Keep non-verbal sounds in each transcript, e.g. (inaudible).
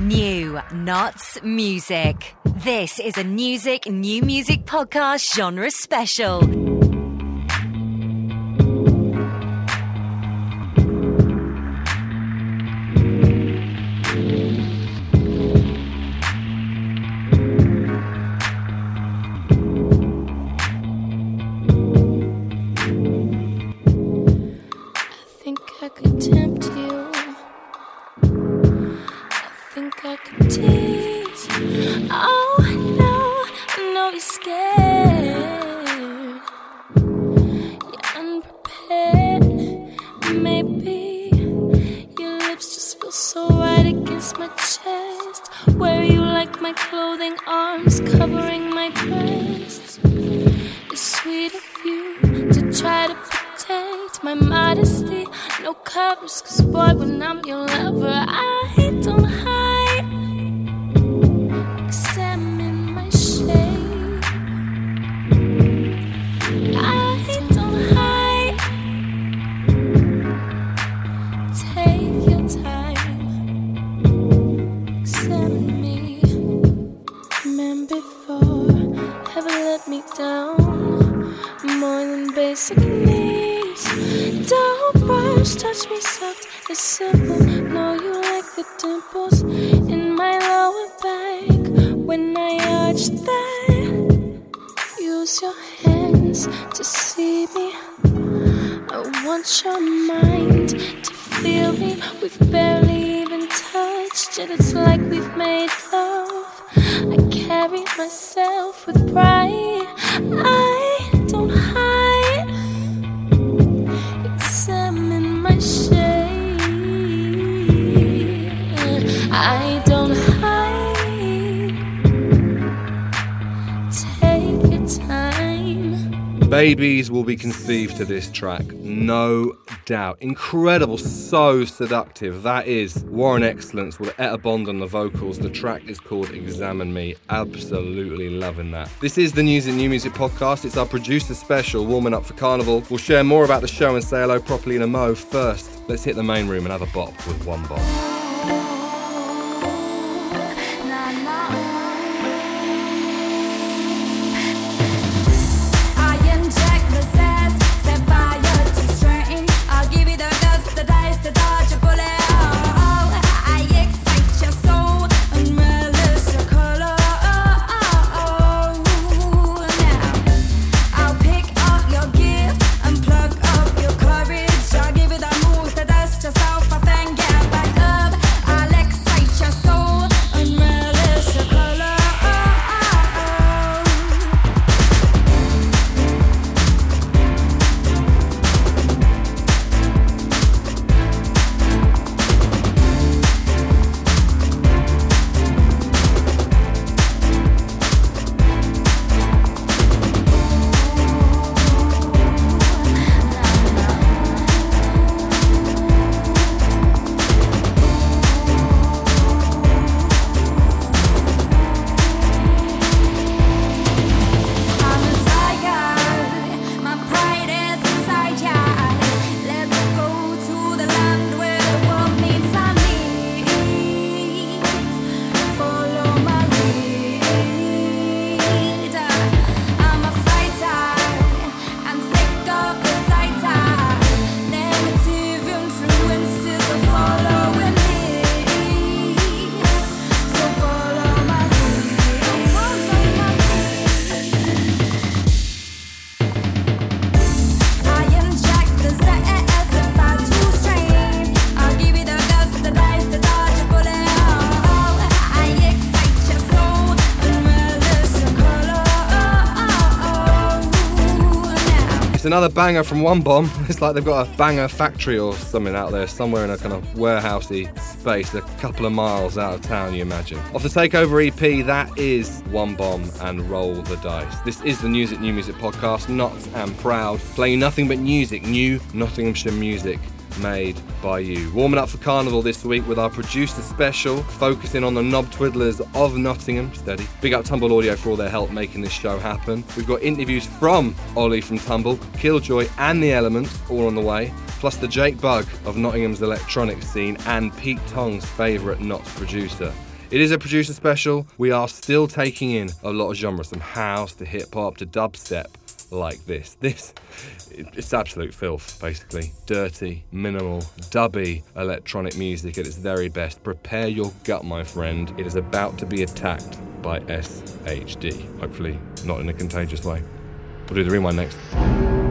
New, Notts music. This is a music, new music podcast genre special. Babies will be conceived to this track, no doubt. Incredible, so seductive. That is Warren Excellence with Etta Bond on the vocals. The track is called Examine Me. Absolutely loving that. This is the NUSIC and New Music podcast. It's our producer special, warming up for Carnival. We'll share more about the show and say hello properly in a mo. First, let's hit the main room and have a bop with One Bomb. Another banger from One Bomb. (laughs) It's like they've got a banger factory or something out there, somewhere in a kind of warehousey space, a couple of miles out of town, you imagine. Off the Takeover EP, that is One Bomb and Roll the Dice. This is the NUSIC New Music podcast, not and proud, playing nothing but music, new Nottinghamshire music made by you. Warming up for Carnival this week with our producer special, focusing on the knob twiddlers of Nottingham. Steady. Big up Tumble Audio for all their help making this show happen. We've got interviews from Ollie from Tumble, Killjoy, and The Elements all on the way. plus the Jake Bugg of Nottingham's electronic scene and Pete Tong's favourite Notts producer. It is a producer special. We are still taking in a lot of genres from house to hip hop to dubstep like this. This it's absolute filth, basically. Dirty, minimal, dubby electronic music at its very best. Prepare your gut, my friend. It is about to be attacked by SHD. Hopefully, not in a contagious way. We'll do the rewind next.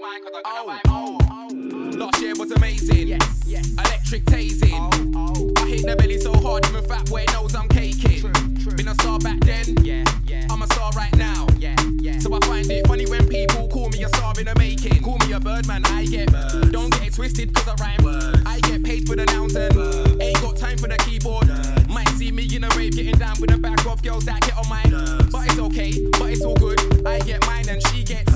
Mind cause I'm gonna buy. Last year was amazing. Yes, yes. Electric tasing. Oh, oh. I hit the belly so hard, even fat boy knows I'm caking. Been a star back then. Yeah, yeah. I'm a star right now. Yeah, yeah. So I find it funny when people call me a star in the making. A bird man, I get bird. Don't get it twisted cause I rhyme. I get paid for the nouns and ain't got time for the keyboard. Might see me in a rave getting down with a back of girls that get on mine. But it's okay, but it's all good. I get mine and she gets.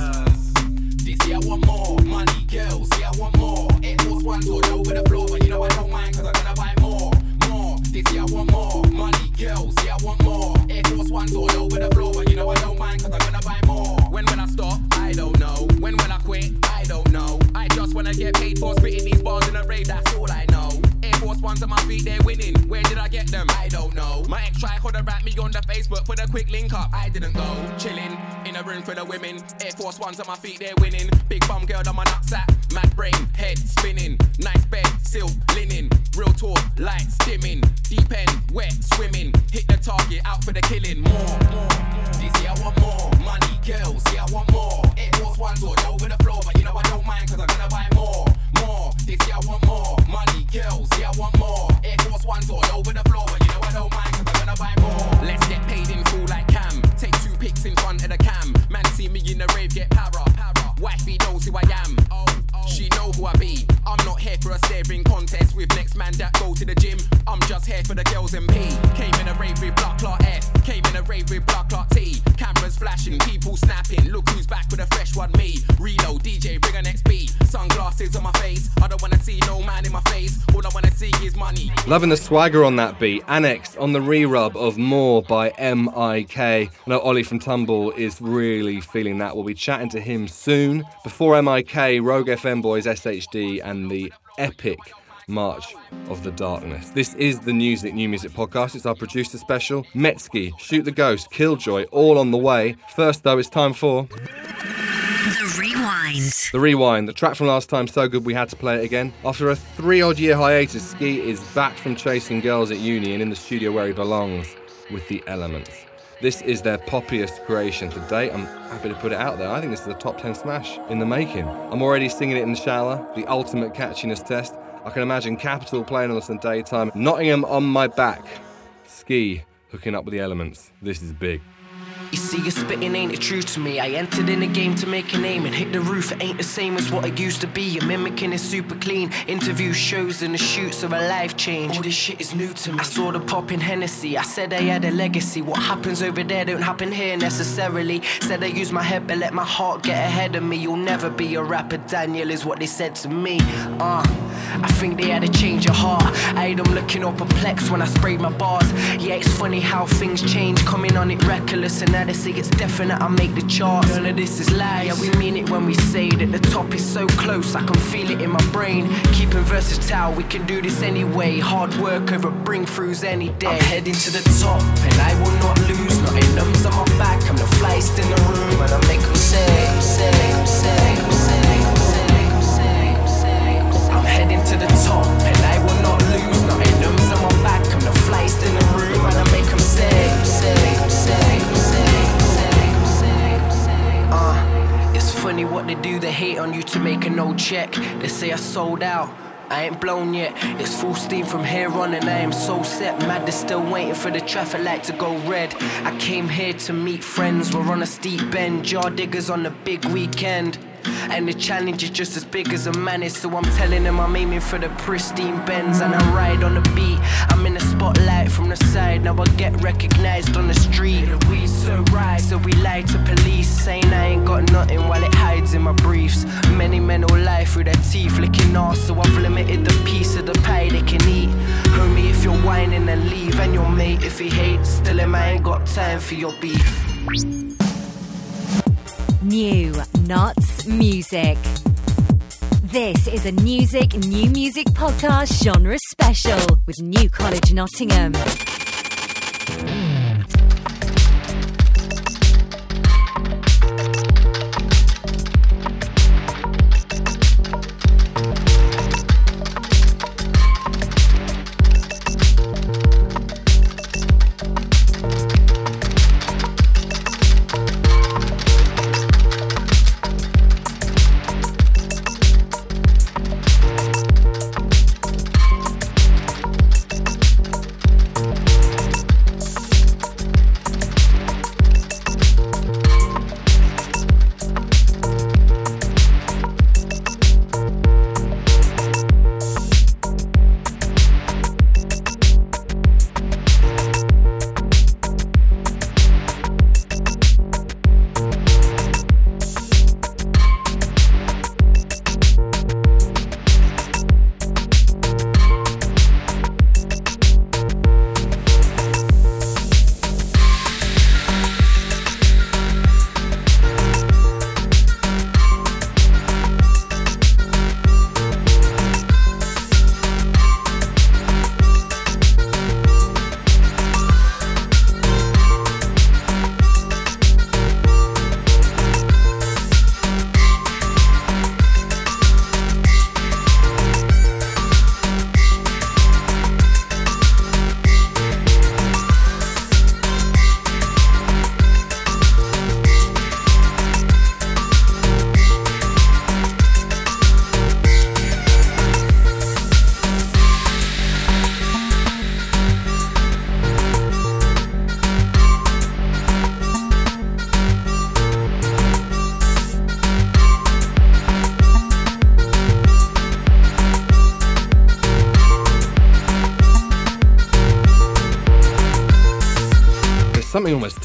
This year I want more money, my feet, they're winning. Where did I get them? I don't know. My ex tried to rap me on the Facebook for the quick link up. I didn't go. Chilling in a room full of women. Air Force Ones on my feet, they're winning. Big bum girl on my nutsack. Mad brain, head spinning. Nice bed, silk, linen. Real talk, light skimming. Deep end, wet, swimming. Hit the target, out for the killing. More, more. Year I want more. Money, girls, yeah, I want more. Air Force Ones all over the floor, but you know I don't mind cause I'm gonna buy more. More. Year I want more. For a staring contest with next man that go to the gym. I'm just here for the girls and P. Came in a rave with Block Clot F. Came in a rave with Block Clot T. Cameras flashing, people snapping. Look who's back with a fresh one, me. Reload, DJ, bring an XP. Sunglasses on my face. I don't wanna see no man in my face. All I wanna see is money. Loving the swagger on that beat. Annexed on the re-rub of More by M.I.K. I know Ollie from Tumble is really feeling that. We'll be chatting to him soon. Before M.I.K., Rogue FM Boys, SHD, and the epic March of the Darkness. This is the NUSIC New Music podcast. It's our producer special. Metsky, Shoot the Ghost, Killjoy, all on the way. First, though, it's time for The Rewind. the rewind. The track from last time so good we had to play it again. After a three odd year hiatus, Ski is back from chasing girls at uni and in the studio where he belongs with the elements. This is their poppiest creation to date. I'm happy to put it out there. I think this is a top 10 smash in the making. I'm already singing it in the shower, the ultimate catchiness test. I can imagine Capital playing on this in daytime, Nottingham on my back, Ski hooking up with the elements. This is big. You see, your spitting ain't it true to me. I entered in the game to make a name and hit the roof. It ain't the same as what it used to be. You're mimicking is super clean. Interview shows and the shoots of a life change. All this shit is new to me. I saw the pop in Hennessy. I said I had a legacy. What happens over there don't happen here necessarily. Said I use my head, but let my heart get ahead of me. You'll never be a rapper, Daniel, is what they said to me. Uh, I think they had to change your heart. I had them looking all perplexed when I sprayed my bars. Yeah, it's funny how things change. Coming on it reckless, and now they say it's definite. I make the charts. None of this is lies. Yeah, we mean it when we say that the top is so close. I can feel it in my brain. Keeping versatile, we can do this anyway. Hard work over bring throughs any day. I'm heading to the top, and I will not lose. Not in numbers on my back. I'm the flyest in the room, and I make them say, say, say, to the top, and I will not lose. Not in on my back. I'm the flyest in the room, and I make them say, say, say, say, say, say. Uh, it's funny what they do. They hate on you to make a no check. They say I sold out. I ain't blown yet. It's full steam from here on, and I am so set. Mad, they're still waiting for the traffic light to go red. I came here to meet friends. We're on a steep bend. Jar diggers on a big weekend. And the challenge is just as big as a man is. So I'm telling them I'm aiming for the pristine bends. And I ride on the beat. I'm in the spotlight from the side. Now I get recognized on the street. Weed's so right. So we lie to police. Saying I ain't got nothing while it hides in my briefs. Many men will lie through their teeth, licking off. So I've limited the piece of the pie they can eat. Homie, if you're whining, then leave. And your mate, if he hates, tell him I ain't got time for your beef. New Notts Music. This is a music, new music podcast genre special with New College Nottingham.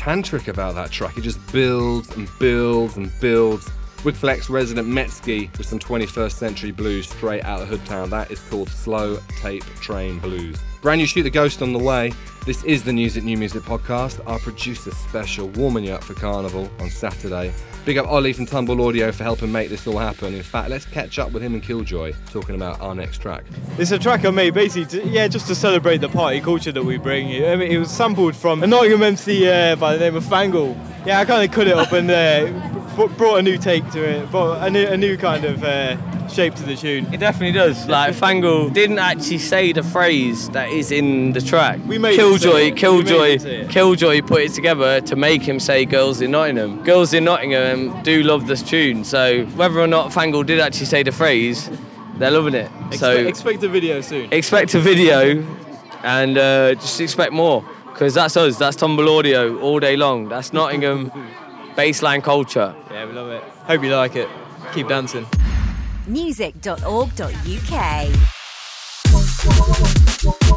Tantric about that track. It just builds and builds and builds. Wigflex resident Metsky with some 21st century blues straight out of Hoodtown. That is called Slow Tape Train Blues. Brand new Shoot the Ghost on the way. This is the NUSIC New Music podcast, our producer special, warming you up for Carnival on Saturday. Big up Ollie from Tumble Audio for helping make this all happen. In fact, let's catch up with him and Killjoy talking about our next track. It's a track I made basically, to, yeah, just to celebrate the party culture that we bring. I mean, it was sampled from a Nottingham MC uh, by the name of Fangle. Yeah, I kind of cut it up and uh, br- brought a new take to it, brought a new, a new kind of uh, shape to the tune. It definitely does. Like Fangle didn't actually say the phrase that is in the track. We made Killjoy, it say. We made it Killjoy. Killjoy put it together to make him say "Girls in Nottingham." Girls in Nottingham do love this tune. So whether or not Fangle did actually say the phrase, they're loving it. so Expect, expect a video soon. expect a video and uh, just expect more because that's us. That's Tumble Audio all day long. That's Nottingham (laughs) bassline culture. Yeah, we love it. Hope you like it. Keep dancing. NUSIC.org.uk.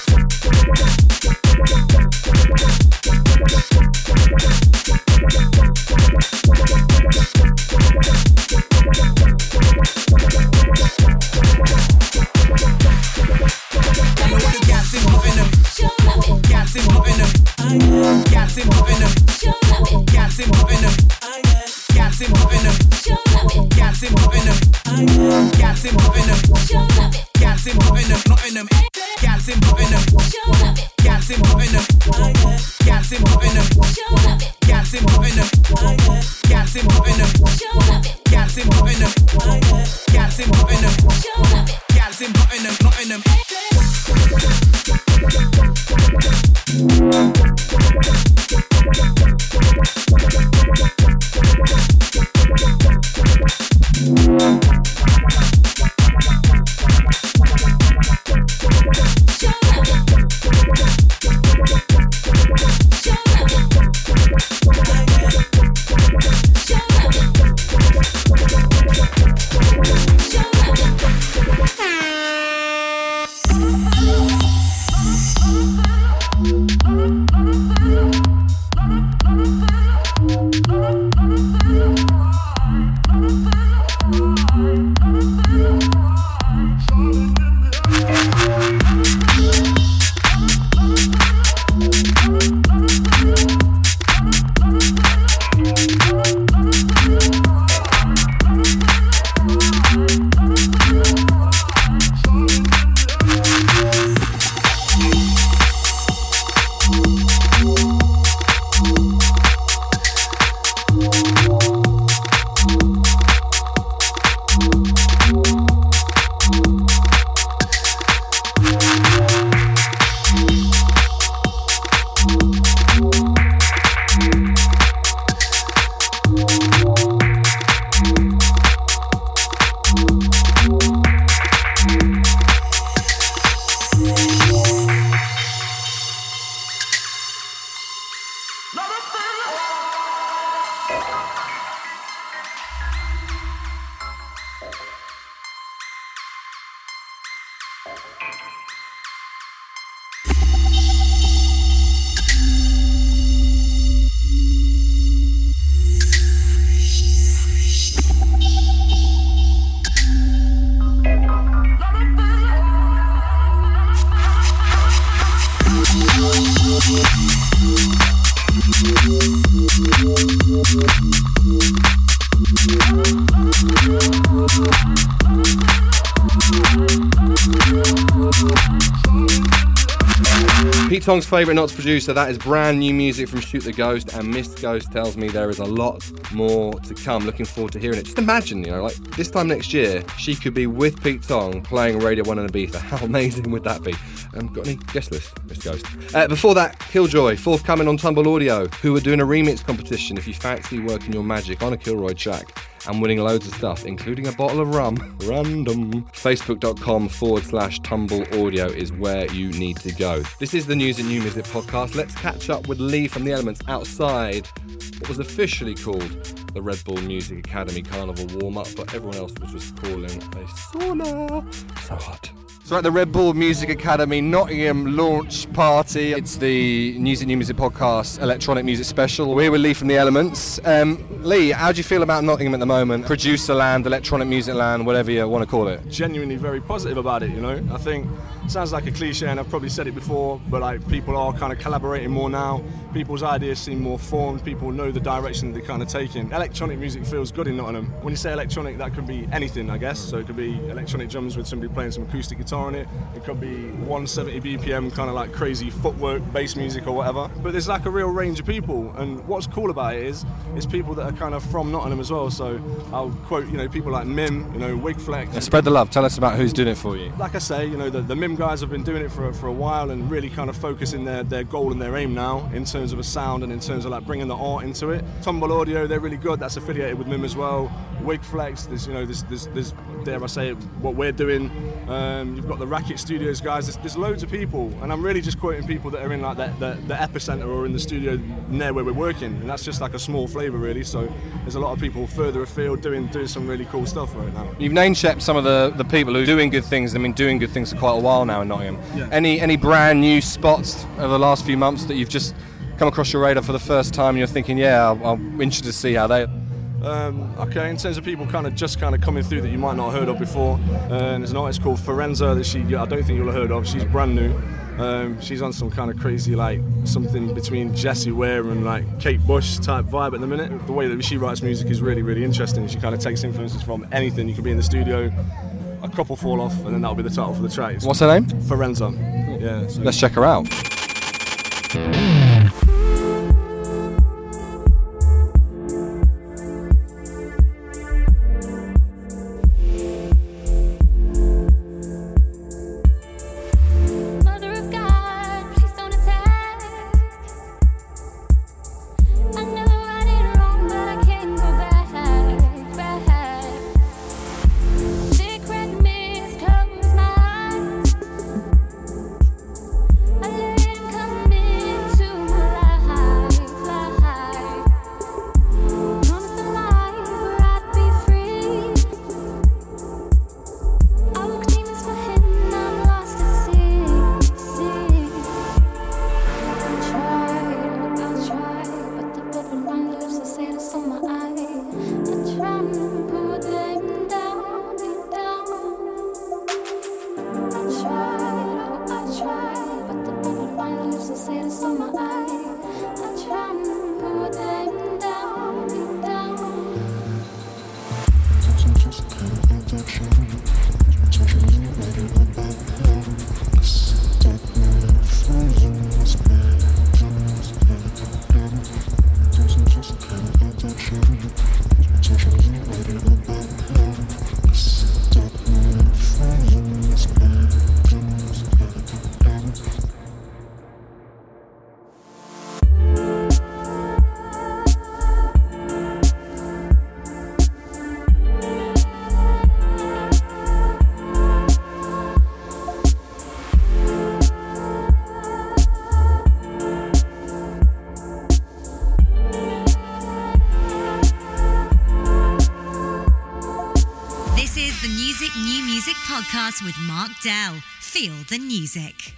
Thank you. Love Tong's favourite Notts producer, that is brand new music from Shoot the Ghost, and Miss Ghost tells me there is a lot more to come. Looking forward to hearing it. Just imagine, you know, like this time next year, she could be with Pete Tong playing Radio 1 and Ibiza. (laughs) How amazing would that be? Um, got any guest list, Ghost? Uh, before that, Killjoy, forthcoming on Tumble Audio, who are doing a remix competition if you fancy working your magic on a Killjoy track and winning loads of stuff, including a bottle of rum. Random. Facebook.com forward slash tumble audio is where you need to go. This is the NUSIC and New Music podcast. Let's catch up with Lee from The Elements outside what was officially called the Red Bull Music Academy Carnival warm up, but everyone else was just calling a sauna. So hot. So at the Red Bull NUSIC Academy Nottingham launch party, it's the Music New Music Podcast electronic music special. We're with Lee from the Elements. Um, Lee, how do you feel about Nottingham at the moment? Producer land, electronic music land, whatever you want to call it. genuinely very positive about it. You know, I think sounds like a cliche, and I've probably said it before, but like people are kind of collaborating more now. People's ideas seem more formed. People know the direction they're kind of taking. Electronic music feels good in Nottingham. When you say electronic, that could be anything, I guess. So it could be electronic drums with somebody playing some acoustic guitar on it. It could be 170 BPM, kind of like crazy footwork, bass music or whatever. But there's like a real range of people, and what's cool about it is, it's people that are kind of from Nottingham as well. So I'll quote, you know, people like Mim, you know, Wigflex, Yeah, spread the love. Tell us about who's doing it for you. like I say, you know, the, the MIM guys have been doing it for, for a while and really kind of focusing their, their goal and their aim now in terms of a sound and in terms of like bringing the art into it. Tumble Audio, they're really good. That's affiliated with MIM as well. Wigflex, there's, you know, there's, there's, there's dare I say it, what we're doing. Um, you've got the Racket Studios guys. There's, there's loads of people, and I'm really just quoting people that are in like the, the, the epicenter or in the studio near where we're working, and that's just like a small flavour really. So there's a lot of people further afield doing doing some really cool stuff right now. You've name checked some of the, the people who are doing good things. I mean, doing good things for quite a while now in Nottingham. Yeah. Any any brand new spots over the last few months that you've just come across your radar for the first time? and You're thinking, yeah, I'm, interested to see how they. Um, okay, in terms of people kind of just kind of coming through that you might not have heard of before, uh, there's an artist called Forenza that she I don't think you'll have heard of. She's brand new. Um, she's on some kind of crazy like something between Jessie Ware and like Kate Bush type vibe at the minute. The way that she writes music is really really interesting. She kind of takes influences from anything. You could be in the studio, a couple fall off, and then that'll be the title for the track. What's her name? Forenza. Yeah. so- Let's check her out. Podcast with Mark Dell. Feel the music.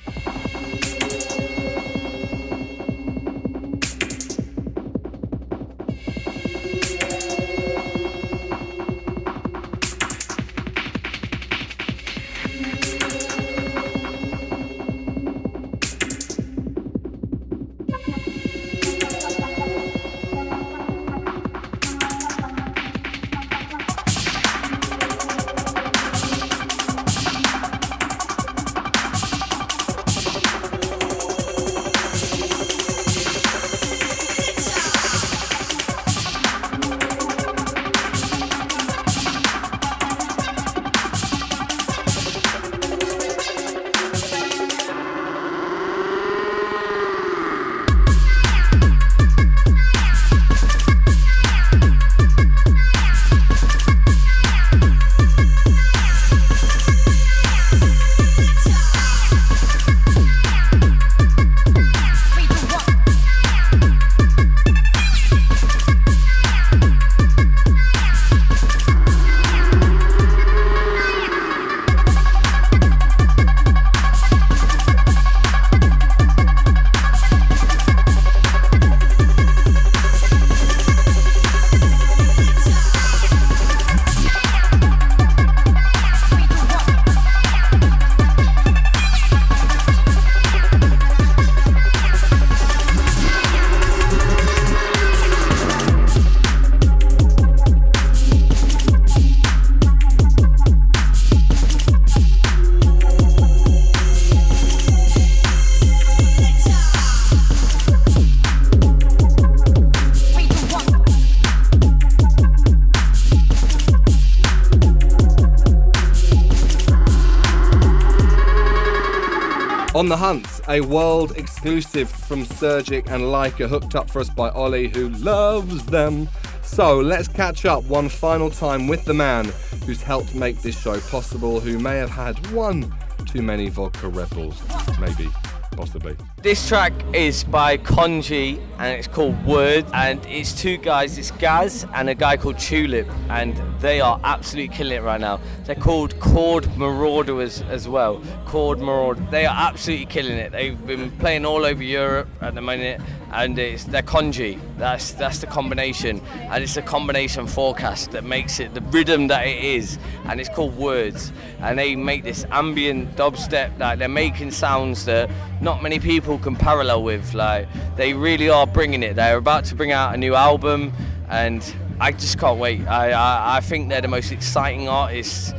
The Hunt, a world exclusive from Surgic and Leica, hooked up for us by Ollie, who loves them. So let's catch up one final time with the man who's helped make this show possible, who may have had one too many vodka Red Bulls, maybe, possibly. This track is by Conji and it's called Word and it's two guys, it's Gaz and a guy called Tulip and they are absolutely killing it right now. They're called Chord Marauders as well. Chord Marauder. They are absolutely killing it. They've been playing all over Europe at the minute and it's they're Conji. That's that's the combination and it's a combination forecast that makes it the rhythm that it is and it's called Words and they make this ambient dubstep like they're making sounds that not many people can parallel with. Like they really are bringing it. They're about to bring out a new album, and I just can't wait. I I, I think they're the most exciting artists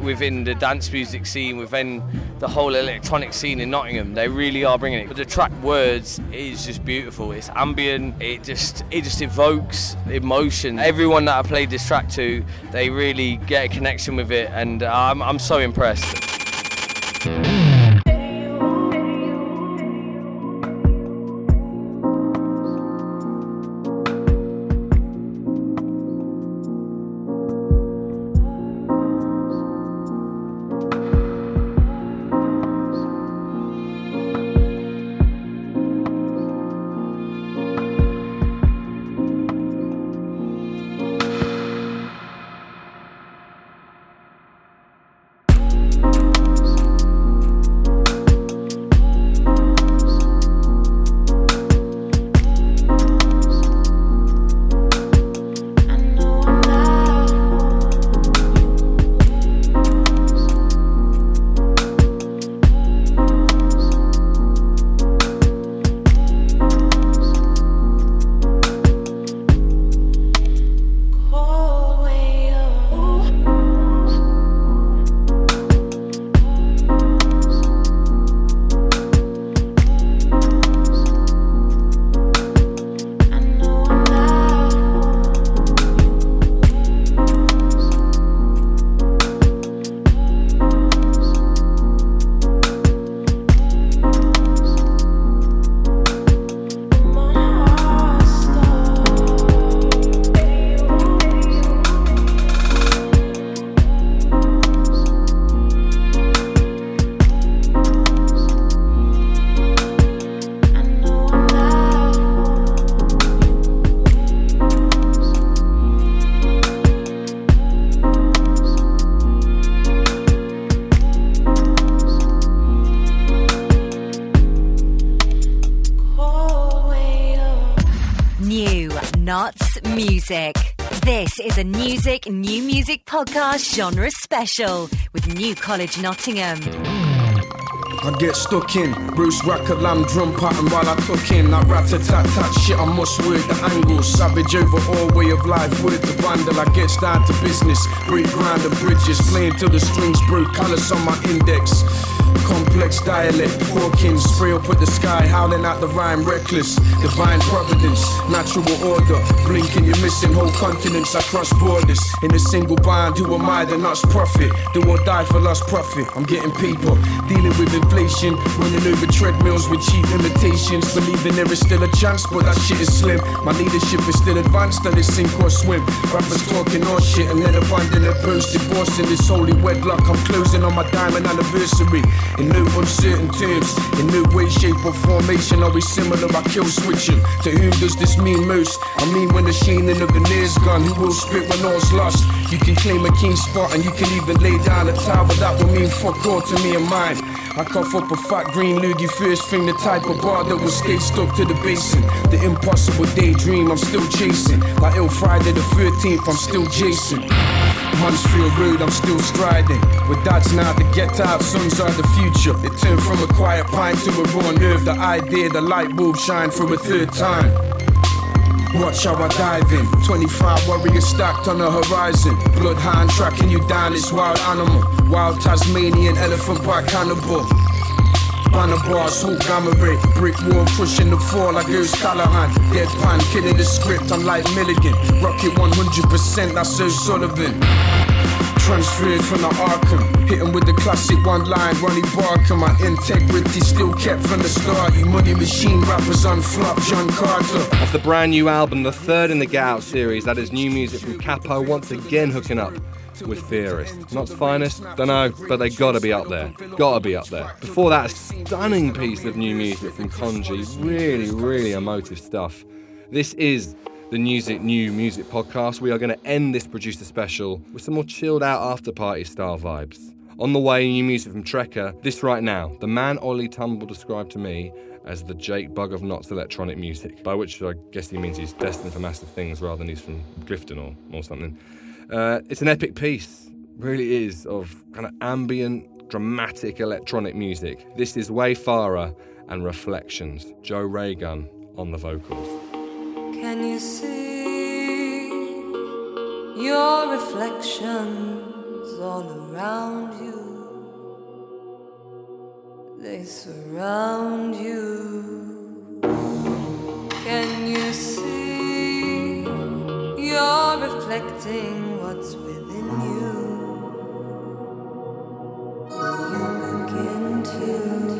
within the dance music scene, within the whole electronic scene in Nottingham. They really are bringing it. But the track Words is just beautiful. It's ambient. It just it just evokes emotion. Everyone that I played this track to, they really get a connection with it, and I'm I'm so impressed. This is a music, new music podcast genre special with New College Nottingham. I get stuck in Bruce Racker, lamb drum pattern while I tuck in that rat a tat tat shit. I must work the angles. Savage over all way of life. Word to vandal. I get down to business. Break ground and bridges. Playing till the strings break, Callous on my index. Complex dialect, Hawkins, spray up at the sky, howling out the rhyme, reckless. Divine providence, natural order. Blinking, you're missing whole continents across borders. In a single band, who am I? The nuts profit. Do or die for lost profit. I'm getting paper, dealing with inflation, running over treadmills with cheap imitations. Believing there is still a chance, but that shit is slim. My leadership is still advanced, and it's sink or swim. Rappers talking all shit and then abandon their post, divorcing this holy wedlock. I'm closing on my diamond anniversary. In no uncertain terms, in no way, shape, or formation are we similar. I kill switching. To whom does this mean most? I mean when the sheening of the near's gone, who will spit when all's lost? You can claim a keen spot and you can even lay down a tower. That will mean fuck all to me and mine. I cough up a fat green loogie first thing, the type of bar that will stay stuck to the basin. The impossible daydream I'm still chasing. Like ill Friday the 13th, I'm still Jason. Huntsfield Road, I'm still striding. With dads now to get out, sons are the future. It turned from a quiet pine to a raw nerve. The idea, the light bulb shine for a third time. Watch how I dive in. 25 warriors stacked on the horizon. Bloodhound tracking you down, it's wild animal. Wild Tasmanian elephant by cannibal. Banner bars, whole gamma. Brick wall pushing the fall like Goose Callahan. Deadpan killing the script, I'm like Milligan. Rocket 100%, that's Sir Sullivan. transferred from the Arkham. Hit him with the classic one line, Ronnie Barker. My integrity still kept from the start. You money machine rappers unflop, John Carter. Off the brand new album, the third in the Get Out series, that is new music from Capo once again hooking up with Theorist. Not finest, don't know, but they gotta be up there. Gotta be up there. Before that, a stunning piece of new music from Conji. Really, really emotive stuff. This is the NUSIC New Music podcast. We are going to end this producer special with some more chilled out after party style vibes. On the way, new music from Trekker. This right now, the man Ollie Tumble described to me as the Jake Bugg of Notts electronic music, by which I guess he means he's destined for massive things rather than he's from Clifton or, or something. Uh, it's an epic piece, really is, of kind of ambient, dramatic electronic music. This is Wayfarer and Reflections. Joe Raygun on the vocals. Can you see your reflections all around you? They surround you. Can you see you're reflecting what's within you? You begin to?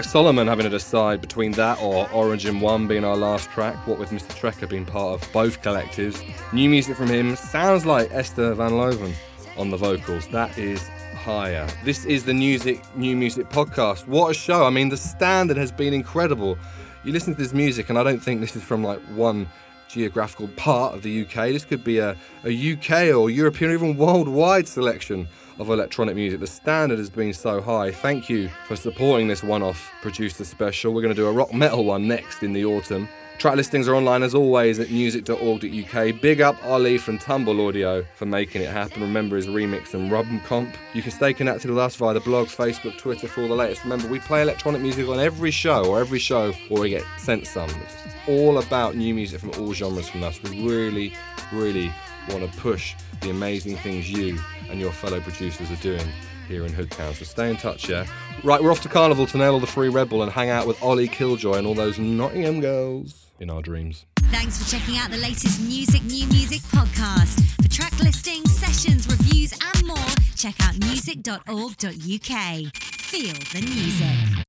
Like Solomon having to decide between that or Origin 1 being our last track, what with Mr. Trekker being part of both collectives. New music from him sounds like Esther Van Loven on the vocals. That is higher. This is the NUSIC New Music podcast. What a show! I mean, the standard has been incredible. You listen to this music, and I don't think this is from like one geographical part of the UK. This could be a, a UK or European or even worldwide selection of electronic music. The standard has been so high. Thank you for supporting this one off producer special. We're going to do a rock metal one next in the autumn. Track listings are online as always at NUSIC.org.uk. Big up Ollie from Tumble Audio for making it happen. Remember his remix and Rubben Comp. You can stay connected with us via the blog, Facebook, Twitter for all the latest. Remember, we play electronic music on every show or every show or we get sent some. It's all about new music from all genres from us. We really, really want to push the amazing things you and your fellow producers are doing here in Hoodtown. So stay in touch, yeah? Right, we're off to Carnival to nail all the free Red Bull and hang out with Ollie Killjoy and all those Nottingham girls in our dreams. Thanks for checking out the latest NUSIC New Music podcast. For track listings, sessions, reviews, and more, check out NUSIC.org.uk. Feel the music.